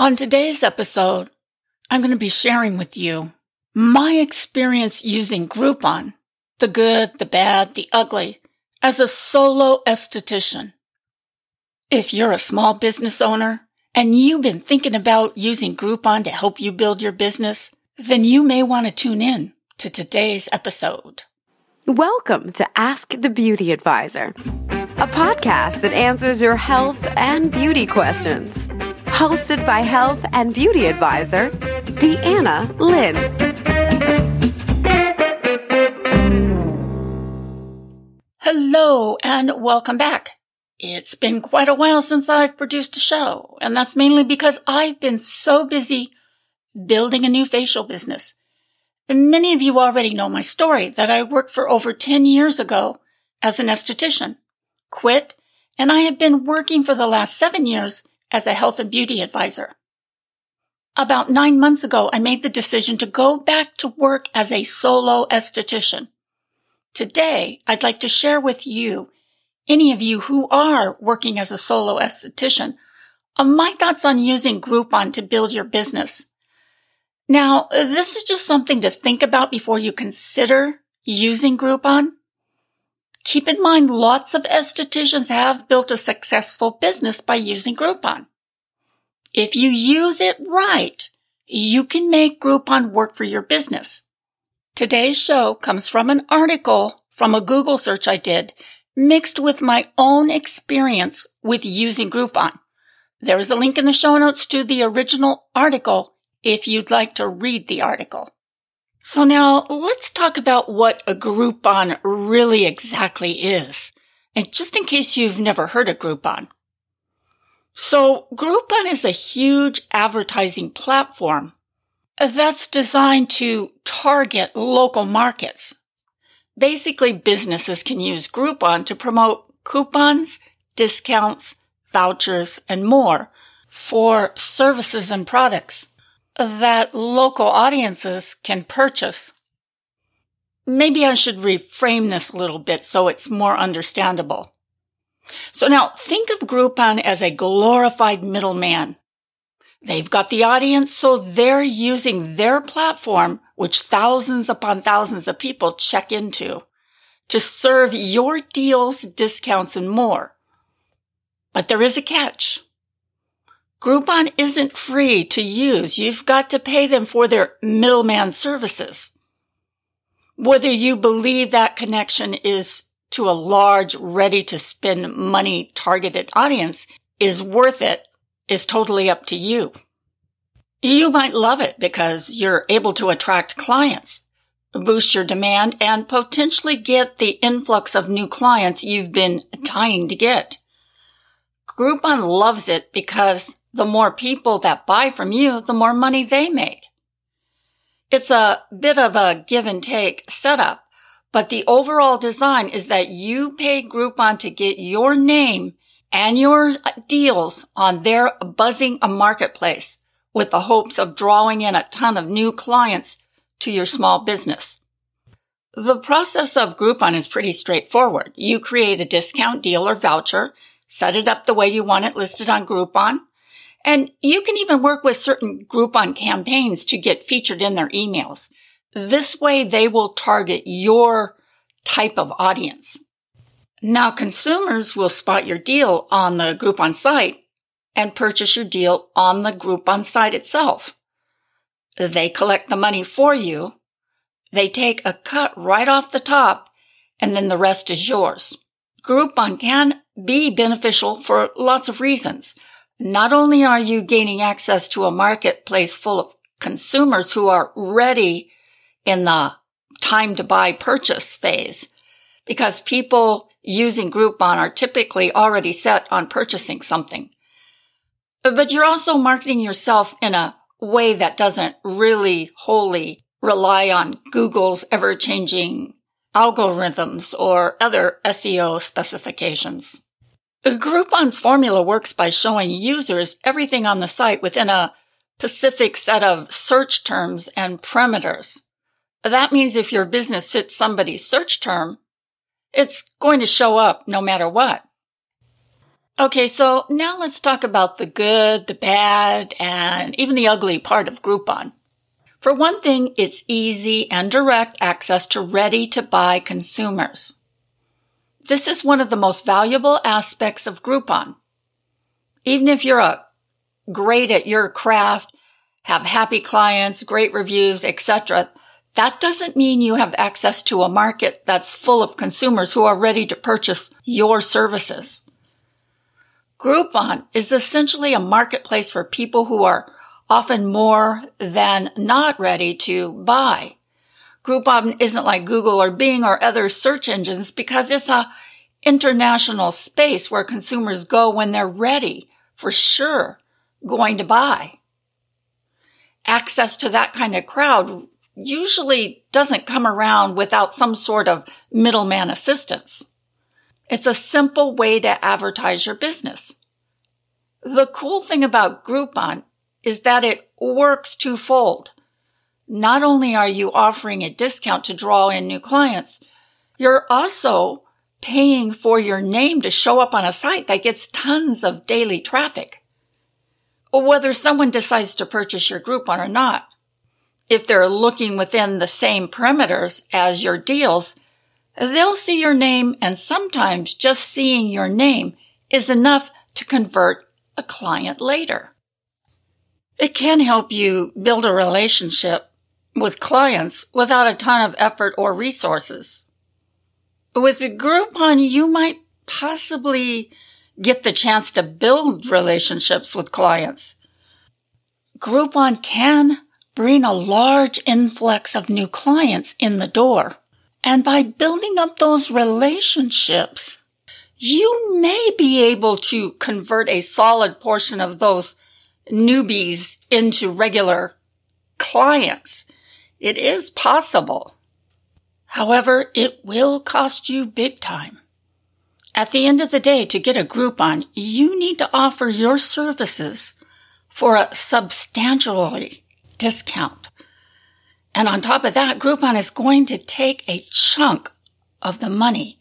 On today's episode, I'm going to be sharing with you my experience using Groupon, the good, the bad, the ugly, as a solo esthetician. If you're a small business owner and you've been thinking about using Groupon to help you build your business, then you may want to tune in to today's episode. Welcome to Ask the Beauty Advisor, a podcast that answers your health and beauty questions. Hosted by health and beauty advisor, Deanna Lynn. Hello and welcome back. It's been quite a while since I've produced a show, and that's mainly because I've been so busy building a new facial business. And many of you already know my story that I worked for over 10 years ago as an esthetician, quit, and I have been working for the last seven years as a health and beauty advisor. About nine months ago, I made the decision to go back to work as a solo esthetician. Today, I'd like to share with you, any of you who are working as a solo esthetician, uh, my thoughts on using Groupon to build your business. Now, this is just something to think about before you consider using Groupon. Keep in mind, lots of estheticians have built a successful business by using Groupon. If you use it right, you can make Groupon work for your business. Today's show comes from an article from a Google search I did mixed with my own experience with using Groupon. There is a link in the show notes to the original article if you'd like to read the article. So now let's talk about what a Groupon really exactly is. And just in case you've never heard of Groupon. So Groupon is a huge advertising platform that's designed to target local markets. Basically, businesses can use Groupon to promote coupons, discounts, vouchers, and more for services and products that local audiences can purchase. Maybe I should reframe this a little bit so it's more understandable. So now think of Groupon as a glorified middleman. They've got the audience, so they're using their platform, which thousands upon thousands of people check into, to serve your deals, discounts, and more. But there is a catch. Groupon isn't free to use. You've got to pay them for their middleman services. Whether you believe that connection is to a large, ready to spend money targeted audience is worth it is totally up to you. You might love it because you're able to attract clients, boost your demand, and potentially get the influx of new clients you've been dying to get. Groupon loves it because the more people that buy from you, the more money they make. It's a bit of a give and take setup, but the overall design is that you pay Groupon to get your name and your deals on their buzzing marketplace with the hopes of drawing in a ton of new clients to your small business. The process of Groupon is pretty straightforward. You create a discount deal or voucher, set it up the way you want it listed on Groupon, and you can even work with certain Groupon campaigns to get featured in their emails. This way they will target your type of audience. Now consumers will spot your deal on the Groupon site and purchase your deal on the Groupon site itself. They collect the money for you. They take a cut right off the top and then the rest is yours. Groupon can be beneficial for lots of reasons. Not only are you gaining access to a marketplace full of consumers who are ready in the time to buy purchase phase, because people using Groupon are typically already set on purchasing something. But you're also marketing yourself in a way that doesn't really wholly rely on Google's ever changing algorithms or other SEO specifications. Groupon's formula works by showing users everything on the site within a specific set of search terms and parameters. That means if your business fits somebody's search term, it's going to show up no matter what. Okay, so now let's talk about the good, the bad, and even the ugly part of Groupon. For one thing, it's easy and direct access to ready to buy consumers. This is one of the most valuable aspects of Groupon. Even if you're a great at your craft, have happy clients, great reviews, etc., that doesn't mean you have access to a market that's full of consumers who are ready to purchase your services. Groupon is essentially a marketplace for people who are often more than not ready to buy. Groupon isn't like Google or Bing or other search engines because it's a international space where consumers go when they're ready for sure going to buy. Access to that kind of crowd usually doesn't come around without some sort of middleman assistance. It's a simple way to advertise your business. The cool thing about Groupon is that it works twofold. Not only are you offering a discount to draw in new clients, you're also paying for your name to show up on a site that gets tons of daily traffic. Whether someone decides to purchase your Groupon or not, if they're looking within the same parameters as your deals, they'll see your name and sometimes just seeing your name is enough to convert a client later. It can help you build a relationship with clients without a ton of effort or resources. With Groupon, you might possibly get the chance to build relationships with clients. Groupon can bring a large influx of new clients in the door. And by building up those relationships, you may be able to convert a solid portion of those newbies into regular clients. It is possible. However, it will cost you big time. At the end of the day, to get a Groupon, you need to offer your services for a substantially discount. And on top of that, Groupon is going to take a chunk of the money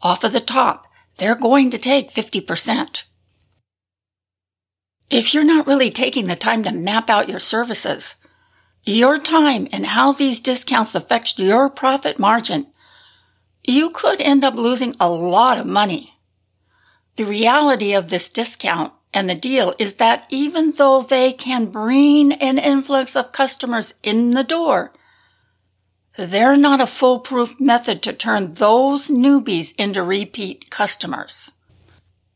off of the top they're going to take 50%. If you're not really taking the time to map out your services, your time and how these discounts affect your profit margin, you could end up losing a lot of money. The reality of this discount and the deal is that even though they can bring an influx of customers in the door, they're not a foolproof method to turn those newbies into repeat customers.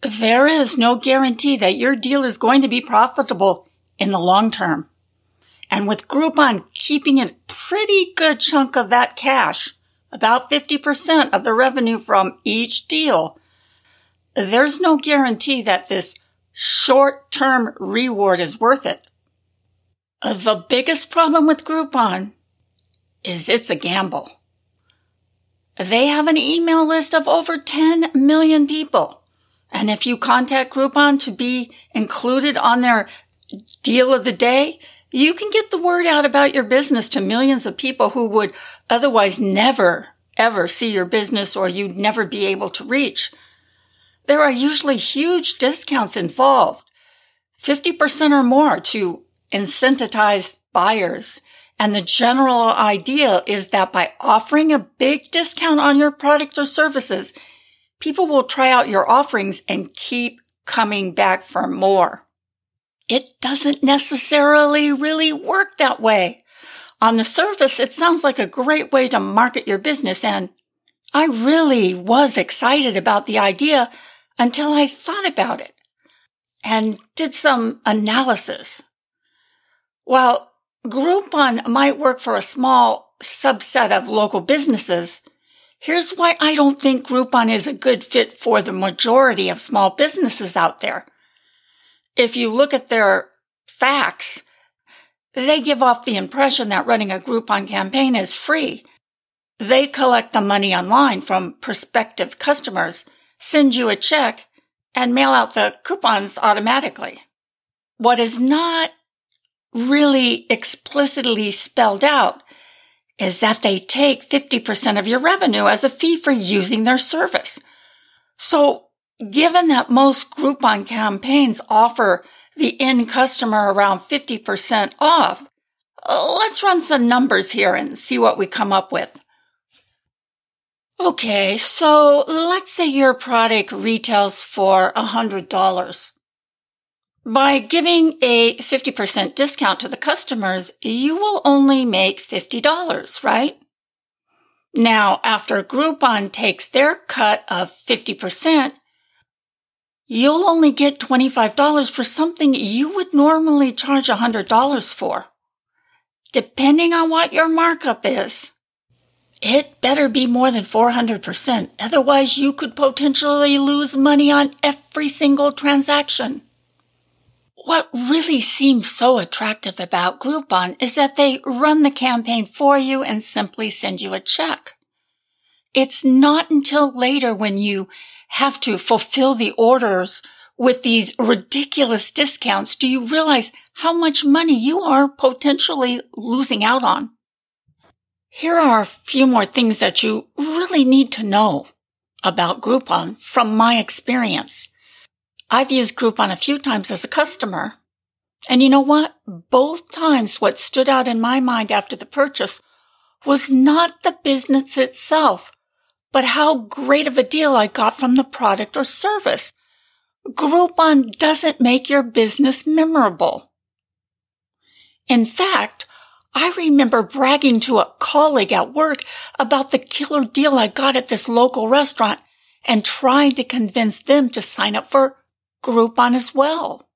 There is no guarantee that your deal is going to be profitable in the long term. And with Groupon keeping a pretty good chunk of that cash, about 50% of the revenue from each deal, there's no guarantee that this short-term reward is worth it. The biggest problem with Groupon is it's a gamble. They have an email list of over 10 million people. And if you contact Groupon to be included on their deal of the day, you can get the word out about your business to millions of people who would otherwise never, ever see your business or you'd never be able to reach. There are usually huge discounts involved, 50% or more to incentivize buyers and the general idea is that by offering a big discount on your products or services, people will try out your offerings and keep coming back for more. It doesn't necessarily really work that way. On the surface, it sounds like a great way to market your business and I really was excited about the idea until I thought about it and did some analysis. Well, Groupon might work for a small subset of local businesses. Here's why I don't think Groupon is a good fit for the majority of small businesses out there. If you look at their facts, they give off the impression that running a Groupon campaign is free. They collect the money online from prospective customers, send you a check, and mail out the coupons automatically. What is not really explicitly spelled out is that they take 50% of your revenue as a fee for using their service. So given that most Groupon campaigns offer the end customer around 50% off, let's run some numbers here and see what we come up with. Okay, so let's say your product retails for $100. By giving a 50% discount to the customers, you will only make $50, right? Now, after Groupon takes their cut of 50%, you'll only get $25 for something you would normally charge $100 for. Depending on what your markup is, it better be more than 400%. Otherwise, you could potentially lose money on every single transaction. What really seems so attractive about Groupon is that they run the campaign for you and simply send you a check. It's not until later when you have to fulfill the orders with these ridiculous discounts do you realize how much money you are potentially losing out on. Here are a few more things that you really need to know about Groupon from my experience. I've used Groupon a few times as a customer. And you know what? Both times what stood out in my mind after the purchase was not the business itself, but how great of a deal I got from the product or service. Groupon doesn't make your business memorable. In fact, I remember bragging to a colleague at work about the killer deal I got at this local restaurant and trying to convince them to sign up for Groupon as well.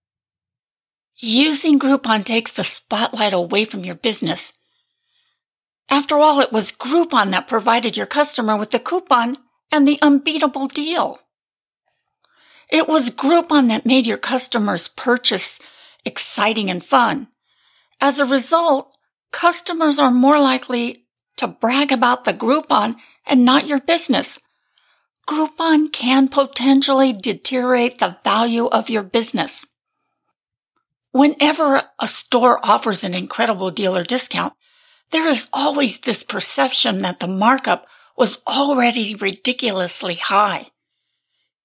Using Groupon takes the spotlight away from your business. After all, it was Groupon that provided your customer with the coupon and the unbeatable deal. It was Groupon that made your customers' purchase exciting and fun. As a result, customers are more likely to brag about the Groupon and not your business. Groupon can potentially deteriorate the value of your business. Whenever a store offers an incredible deal or discount, there is always this perception that the markup was already ridiculously high.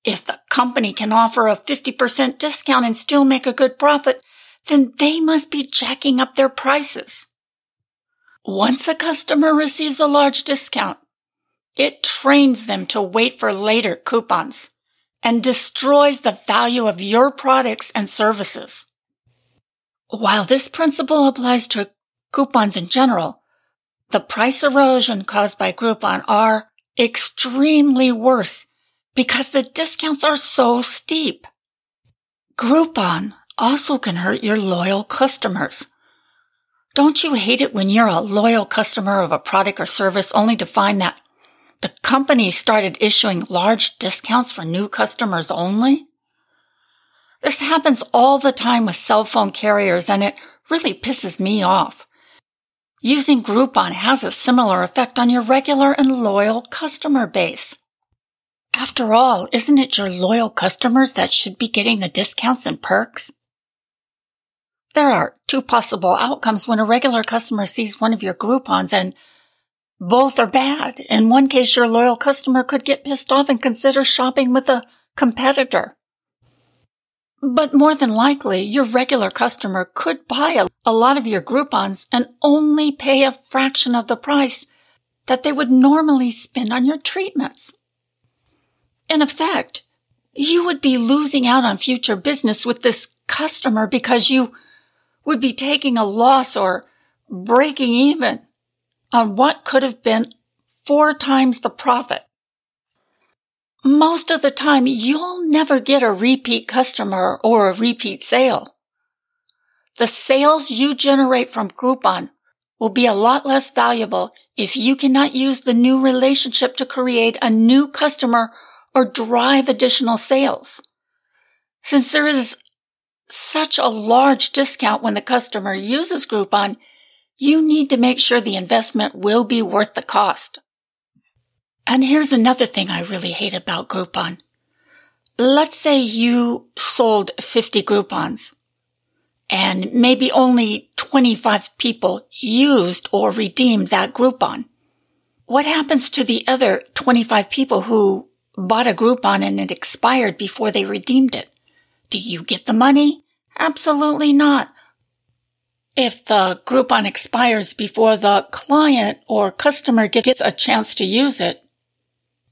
If the company can offer a 50% discount and still make a good profit, then they must be jacking up their prices. Once a customer receives a large discount, it trains them to wait for later coupons and destroys the value of your products and services. While this principle applies to coupons in general, the price erosion caused by Groupon are extremely worse because the discounts are so steep. Groupon also can hurt your loyal customers. Don't you hate it when you're a loyal customer of a product or service only to find that the company started issuing large discounts for new customers only? This happens all the time with cell phone carriers and it really pisses me off. Using Groupon has a similar effect on your regular and loyal customer base. After all, isn't it your loyal customers that should be getting the discounts and perks? There are two possible outcomes when a regular customer sees one of your Groupons and both are bad. In one case, your loyal customer could get pissed off and consider shopping with a competitor. But more than likely, your regular customer could buy a, a, lot of your Groupons and only pay a fraction of the price that they would normally spend on your treatments. In effect, you would be losing out on future business with this customer because you would be taking a loss or breaking even on what could have been four times the profit. Most of the time, you'll never get a repeat customer or a repeat sale. The sales you generate from Groupon will be a lot less valuable if you cannot use the new relationship to create a new customer or drive additional sales. Since there is such a large discount when the customer uses Groupon, you need to make sure the investment will be worth the cost. And here's another thing I really hate about Groupon. Let's say you sold 50 Groupons and maybe only 25 people used or redeemed that Groupon. What happens to the other 25 people who bought a Groupon and it expired before they redeemed it. Do you get the money? Absolutely not. If the Groupon expires before the client or customer gets a chance to use it,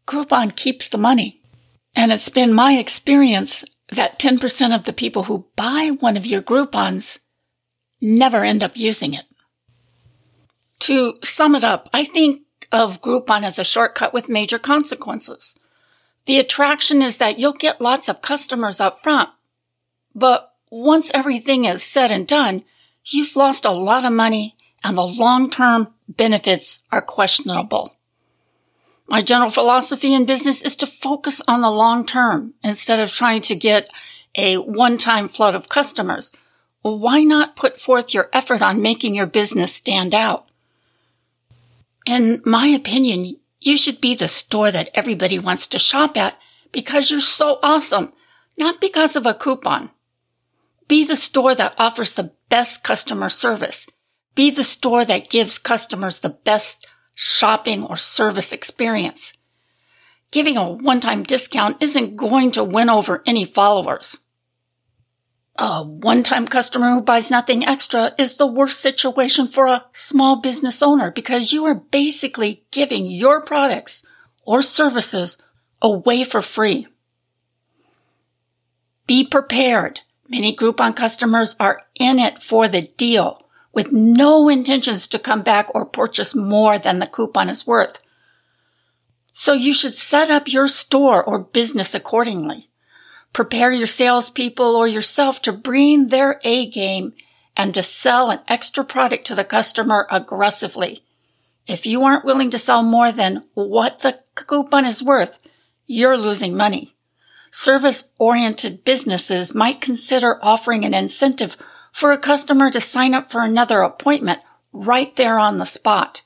Groupon keeps the money. And it's been my experience that 10% of the people who buy one of your Groupons never end up using it. To sum it up, I think of Groupon as a shortcut with major consequences. The attraction is that you'll get lots of customers up front, but once everything is said and done, you've lost a lot of money and the long-term benefits are questionable. My general philosophy in business is to focus on the long term instead of trying to get a one-time flood of customers. Why not put forth your effort on making your business stand out? In my opinion, you should be the store that everybody wants to shop at because you're so awesome, not because of a coupon. Be the store that offers the best customer service. Be the store that gives customers the best shopping or service experience. Giving a one-time discount isn't going to win over any followers. A one-time customer who buys nothing extra is the worst situation for a small business owner because you are basically giving your products or services away for free. Be prepared. Many Groupon customers are in it for the deal with no intentions to come back or purchase more than the coupon is worth. So you should set up your store or business accordingly. Prepare your salespeople or yourself to bring their A game and to sell an extra product to the customer aggressively. If you aren't willing to sell more than what the coupon is worth, you're losing money. Service oriented businesses might consider offering an incentive for a customer to sign up for another appointment right there on the spot.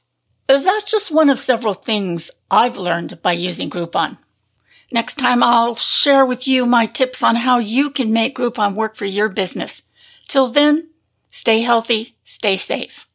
That's just one of several things I've learned by using Groupon. Next time I'll share with you my tips on how you can make Groupon work for your business. Till then, stay healthy, stay safe.